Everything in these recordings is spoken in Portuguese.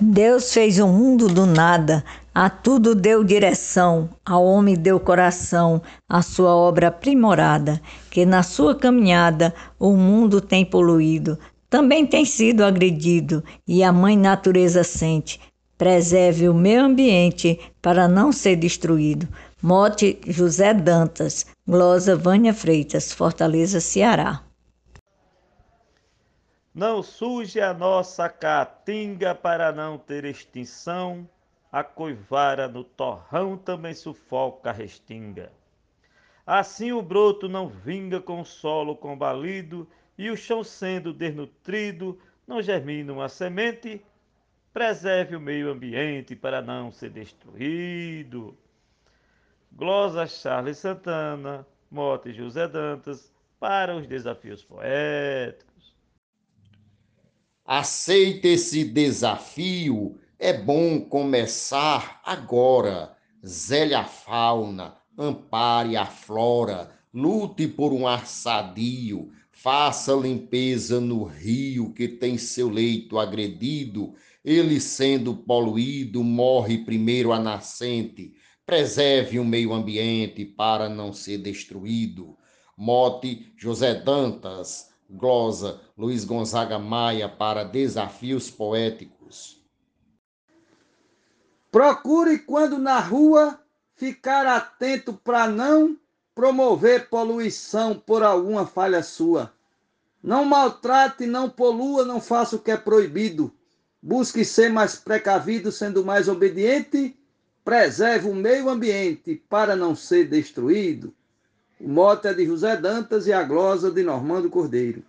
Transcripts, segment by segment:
Deus fez o um mundo do nada, a tudo deu direção, ao homem deu coração, a sua obra aprimorada, que na sua caminhada o mundo tem poluído, também tem sido agredido, e a mãe natureza sente. Preserve o meio ambiente para não ser destruído. Mote José Dantas, glosa Vânia Freitas, Fortaleza, Ceará. Não suje a nossa caatinga para não ter extinção, a coivara no torrão também sufoca a restinga. Assim o broto não vinga com o solo combalido, e o chão sendo desnutrido, não germina uma semente, preserve o meio ambiente para não ser destruído. Glosa Charles Santana, Mote José Dantas, para os desafios poéticos. Aceite esse desafio, é bom começar agora. Zele a fauna, ampare a flora, lute por um ar sadio, faça limpeza no rio que tem seu leito agredido, ele sendo poluído, morre primeiro a nascente. Preserve o meio ambiente para não ser destruído. Mote José Dantas, glosa Luiz Gonzaga Maia para Desafios Poéticos. Procure, quando na rua, ficar atento para não promover poluição por alguma falha sua. Não maltrate, não polua, não faça o que é proibido. Busque ser mais precavido, sendo mais obediente. Preserve o meio ambiente para não ser destruído. É de José Dantas e a glosa de Normando Cordeiro.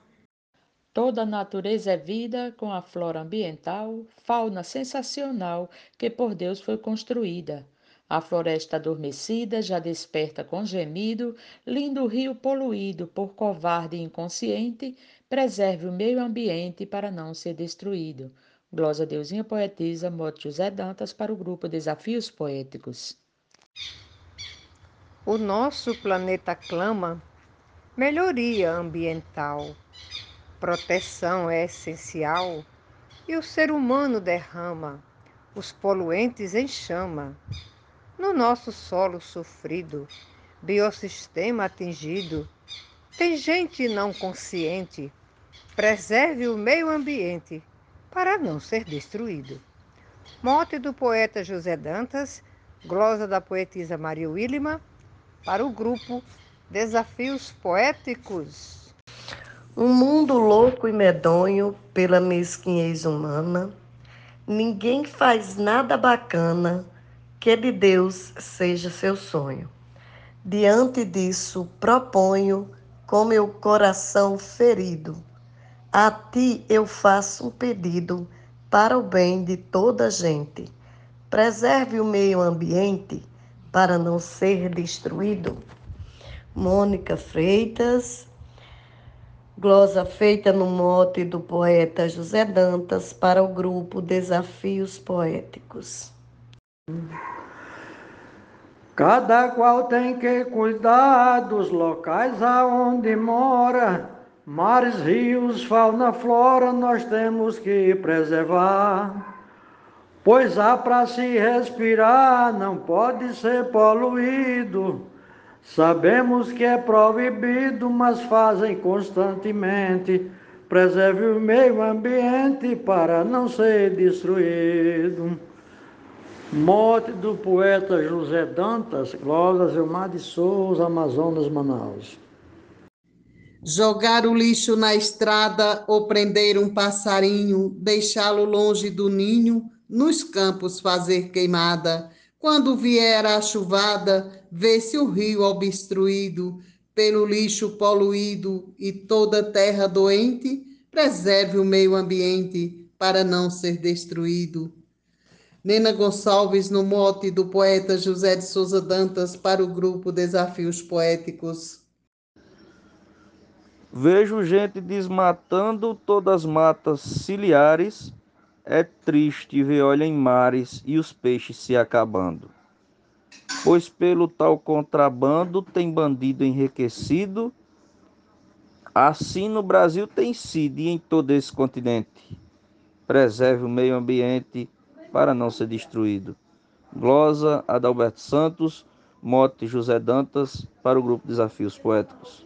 Toda a natureza é vida com a flora ambiental, fauna sensacional que por Deus foi construída. A floresta adormecida já desperta com gemido, lindo rio poluído por covarde e inconsciente, preserve o meio ambiente para não ser destruído. Glosa Deusinha Poetisa, Mote José Dantas para o grupo Desafios Poéticos. O nosso planeta clama melhoria ambiental. Proteção é essencial e o ser humano derrama os poluentes em chama. No nosso solo sofrido, biossistema atingido, tem gente não consciente. Preserve o meio ambiente para não ser destruído. Mote do poeta José Dantas, glosa da poetisa Maria Willima, para o grupo Desafios Poéticos. Um mundo louco e medonho pela mesquinhez humana, ninguém faz nada bacana que de Deus seja seu sonho. Diante disso, proponho, com meu coração ferido, a ti eu faço um pedido para o bem de toda a gente. Preserve o meio ambiente para não ser destruído. Mônica Freitas, glosa feita no mote do poeta José Dantas para o grupo Desafios Poéticos. Cada qual tem que cuidar dos locais aonde mora, mares, rios, fauna, flora, nós temos que preservar pois há para se respirar, não pode ser poluído. Sabemos que é proibido, mas fazem constantemente. Preserve o meio ambiente para não ser destruído. Morte do poeta José Dantas, Glória Vilmar de Souza, Amazonas, Manaus. Jogar o lixo na estrada ou prender um passarinho, deixá-lo longe do ninho, nos campos fazer queimada. Quando vier a chuvada, vê-se o rio obstruído pelo lixo poluído e toda terra doente, preserve o meio ambiente para não ser destruído. Nena Gonçalves, no mote do poeta José de Souza Dantas, para o grupo Desafios Poéticos. Vejo gente desmatando todas as matas ciliares é triste ver olha em mares e os peixes se acabando. Pois pelo tal contrabando tem bandido enriquecido. Assim no Brasil tem sido e em todo esse continente. preserve o meio ambiente para não ser destruído. Glosa Adalberto Santos, mote José Dantas, para o grupo Desafios Poéticos.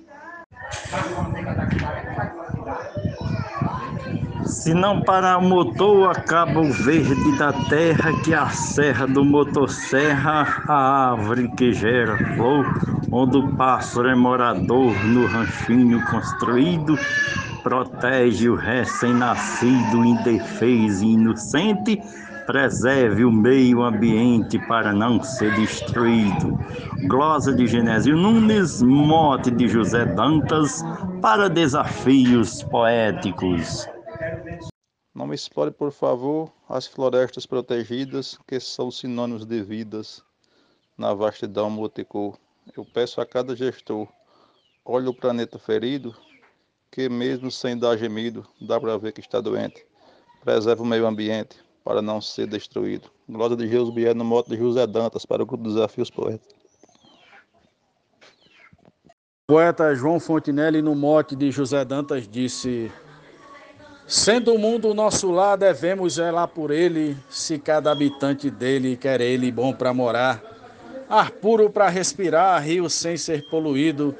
Se não parar o motor, acaba o verde da terra, que a serra do motosserra, a árvore que gera flor, onde o pássaro é morador no ranchinho construído, protege o recém-nascido, indefeso e inocente, preserve o meio ambiente para não ser destruído. Glosa de Genésio Nunes, mote de José Dantas, para desafios poéticos. Não explore, por favor, as florestas protegidas, que são sinônimos de vidas na vastidão multicor. Eu peço a cada gestor, olhe o planeta ferido, que mesmo sem dar gemido, dá para ver que está doente. Preserve o meio ambiente para não ser destruído. Glória de Jesus Bier no moto de José Dantas para o grupo Desafios Poetas. Poeta João Fontinelli, no mote de José Dantas, disse: Sendo o mundo nosso lar, devemos zelar por ele, se cada habitante dele quer ele bom para morar. Ar puro para respirar, rio sem ser poluído,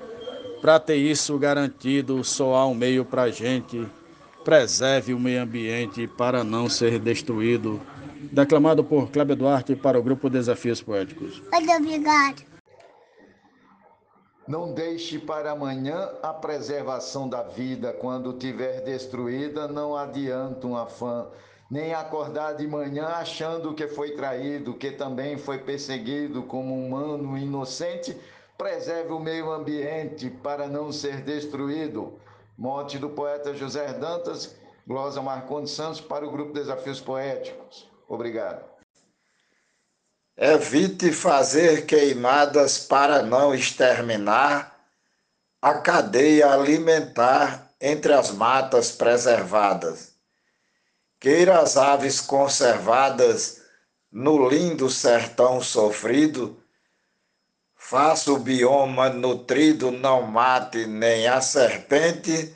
para ter isso garantido, só há um meio para gente. Preserve o meio ambiente para não ser destruído. Declamado por Cléber Duarte para o grupo Desafios Poéticos. Muito obrigado. Não deixe para amanhã a preservação da vida. Quando tiver destruída, não adianta um afã. Nem acordar de manhã achando que foi traído, que também foi perseguido como humano inocente. Preserve o meio ambiente para não ser destruído. Mote do poeta José Dantas, glosa Marcondes Santos para o grupo Desafios Poéticos. Obrigado. Evite fazer queimadas para não exterminar a cadeia alimentar entre as matas preservadas. Queira as aves conservadas no lindo sertão sofrido, faça o bioma nutrido, não mate nem a serpente,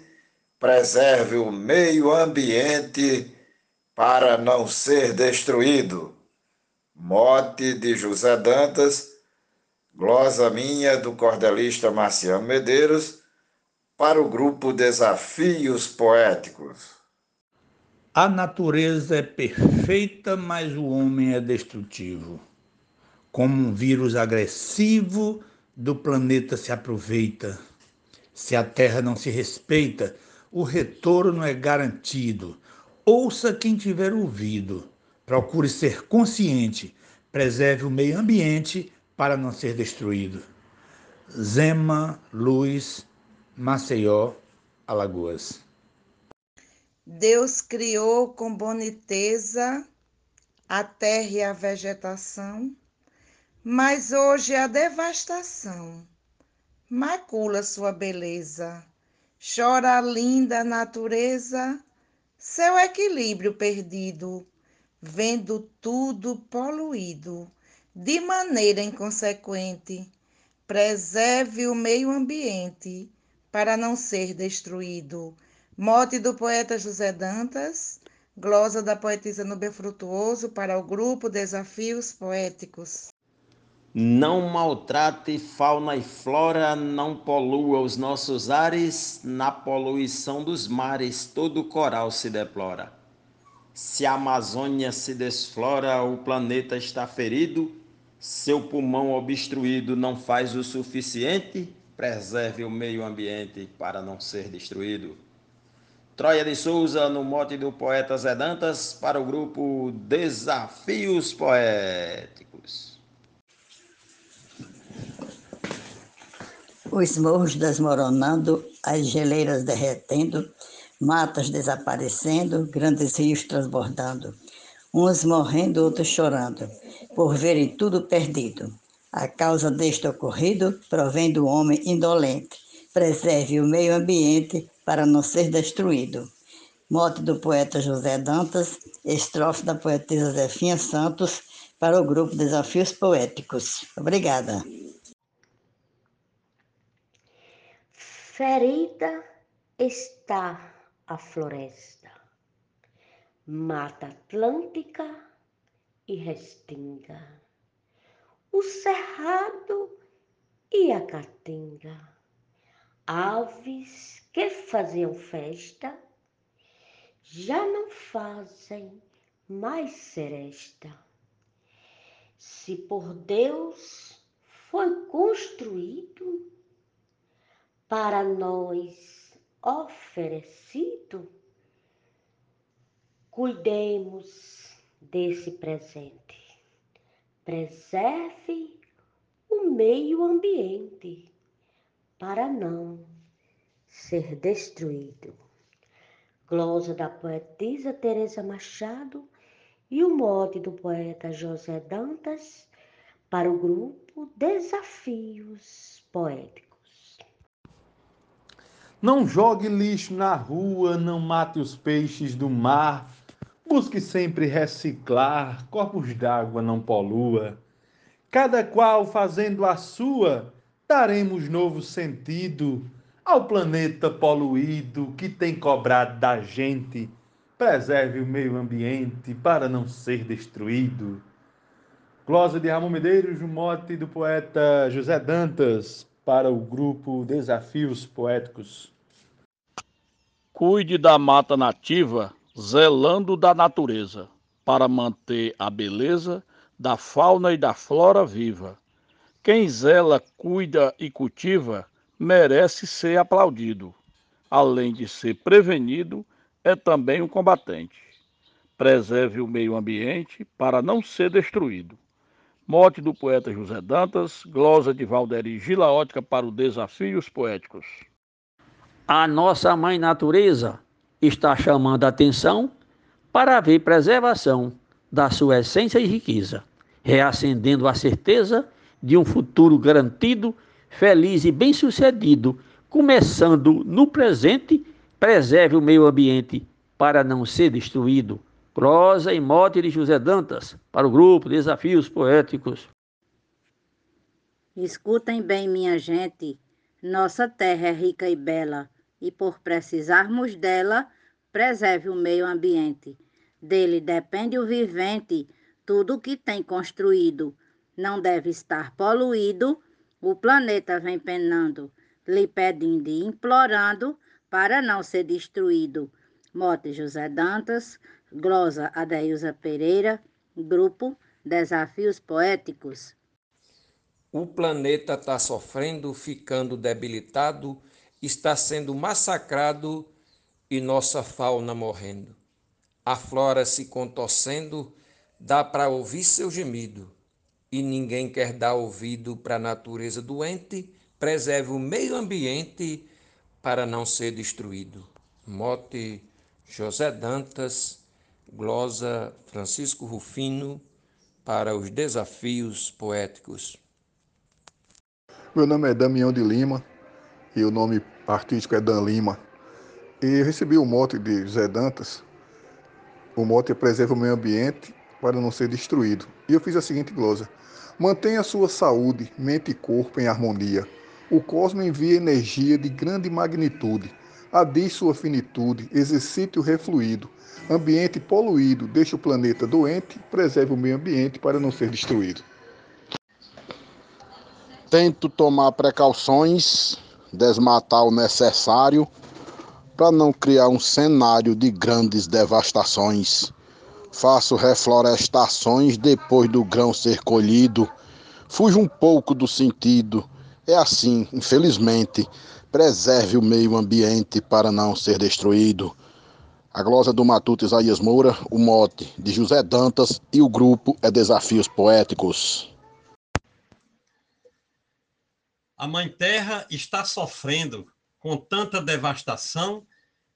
preserve o meio ambiente para não ser destruído. Mote de José Dantas, glosa minha do cordelista Marciano Medeiros, para o grupo Desafios Poéticos. A natureza é perfeita, mas o homem é destrutivo. Como um vírus agressivo, do planeta se aproveita. Se a terra não se respeita, o retorno é garantido. Ouça quem tiver ouvido Procure ser consciente, preserve o meio ambiente para não ser destruído. Zema, Luz, Maceió, Alagoas. Deus criou com boniteza a terra e a vegetação, mas hoje a devastação macula sua beleza. Chora a linda natureza, seu equilíbrio perdido vendo tudo poluído de maneira inconsequente. Preserve o meio ambiente para não ser destruído. Mote do poeta José Dantas, glosa da poetisa Nubia Frutuoso para o grupo Desafios Poéticos. Não maltrate fauna e flora, não polua os nossos ares, na poluição dos mares todo coral se deplora. Se a Amazônia se desflora, o planeta está ferido, seu pulmão obstruído não faz o suficiente, preserve o meio ambiente para não ser destruído. Troia de Souza, no mote do poeta Zé Dantas, para o grupo Desafios Poéticos. Os morros desmoronando, as geleiras derretendo, matas desaparecendo, grandes rios transbordando, uns morrendo, outros chorando, por verem tudo perdido. A causa deste ocorrido provém do homem indolente. Preserve o meio ambiente para não ser destruído. Mote do poeta José Dantas, estrofe da poetisa Zefinha Santos, para o grupo Desafios Poéticos. Obrigada. Ferida está a floresta. Mata Atlântica e Restinga, o Cerrado e a Caatinga, aves que faziam festa, já não fazem mais seresta. Se por Deus foi construído, para nós oferecido, cuidemos desse presente. Preserve o meio ambiente para não ser destruído. Glosa da poetisa Teresa Machado e o mote do poeta José Dantas para o grupo Desafios Poéticos. Não jogue lixo na rua, não mate os peixes do mar. Busque sempre reciclar, corpos d'água não polua. Cada qual fazendo a sua, daremos novo sentido ao planeta poluído que tem cobrado da gente. Preserve o meio ambiente para não ser destruído. Glosa de Ramon Medeiros, no mote do poeta José Dantas, para o grupo Desafios Poéticos. Cuide da mata nativa, zelando da natureza, para manter a beleza da fauna e da flora viva. Quem zela, cuida e cultiva merece ser aplaudido. Além de ser prevenido, é também um combatente. Preserve o meio ambiente para não ser destruído. Mote do poeta José Dantas, glosa de Valderi Gilaótica para o Desafios Poéticos. A nossa mãe natureza está chamando a atenção para haver preservação da sua essência e riqueza, reacendendo a certeza de um futuro garantido, feliz e bem-sucedido, começando no presente, preserve o meio ambiente para não ser destruído. Prosa e mote de José Dantas, para o grupo Desafios Poéticos. Escutem bem, minha gente, nossa terra é rica e bela, e por precisarmos dela, preserve o meio ambiente. Dele depende o vivente, tudo que tem construído. Não deve estar poluído, o planeta vem penando, lhe pedindo e implorando para não ser destruído. Mote José Dantas, Glosa Adailza Pereira, Grupo Desafios Poéticos. O planeta está sofrendo, ficando debilitado, está sendo massacrado e nossa fauna morrendo. A flora se contorcendo, dá para ouvir seu gemido. E ninguém quer dar ouvido para a natureza doente, preserve o meio ambiente para não ser destruído. Mote José Dantas, glosa Francisco Rufino para os desafios poéticos. Meu nome é Damião de Lima e o nome artístico é Dan Lima. E recebi o mote de José Dantas. O mote é preserva o meio ambiente para não ser destruído. E eu fiz a seguinte glosa: Mantenha sua saúde, mente e corpo em harmonia. O cosmo envia energia de grande magnitude. Adie sua finitude, exercite o refluído Ambiente poluído deixa o planeta doente, preserve o meio ambiente para não ser destruído. Tento tomar precauções, desmatar o necessário para não criar um cenário de grandes devastações. Faço reflorestações depois do grão ser colhido. Fujo um pouco do sentido. É assim, infelizmente. Preserve o meio ambiente para não ser destruído a glosa do Matuto Isaías Moura, o mote de José Dantas e o grupo é Desafios Poéticos. A Mãe Terra está sofrendo com tanta devastação,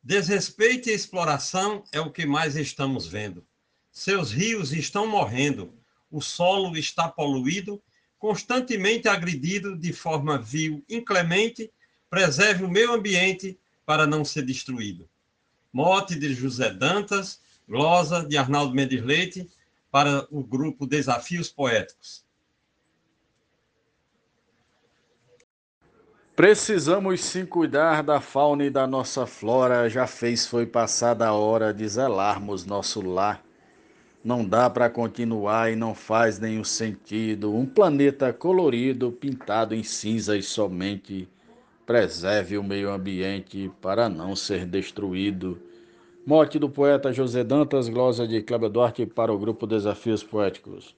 desrespeito e exploração é o que mais estamos vendo. Seus rios estão morrendo, o solo está poluído, constantemente agredido de forma vil, inclemente, preserve o meio ambiente para não ser destruído mote de José Dantas, glosa de Arnaldo Mendes Leite, para o grupo Desafios Poéticos. Precisamos sim cuidar da fauna e da nossa flora, já fez foi passada a hora de zelarmos nosso lar. Não dá para continuar e não faz nenhum sentido um planeta colorido pintado em cinzas somente. Preserve o meio ambiente para não ser destruído. Morte do poeta José Dantas, glosa de Cláudio Duarte para o grupo Desafios Poéticos.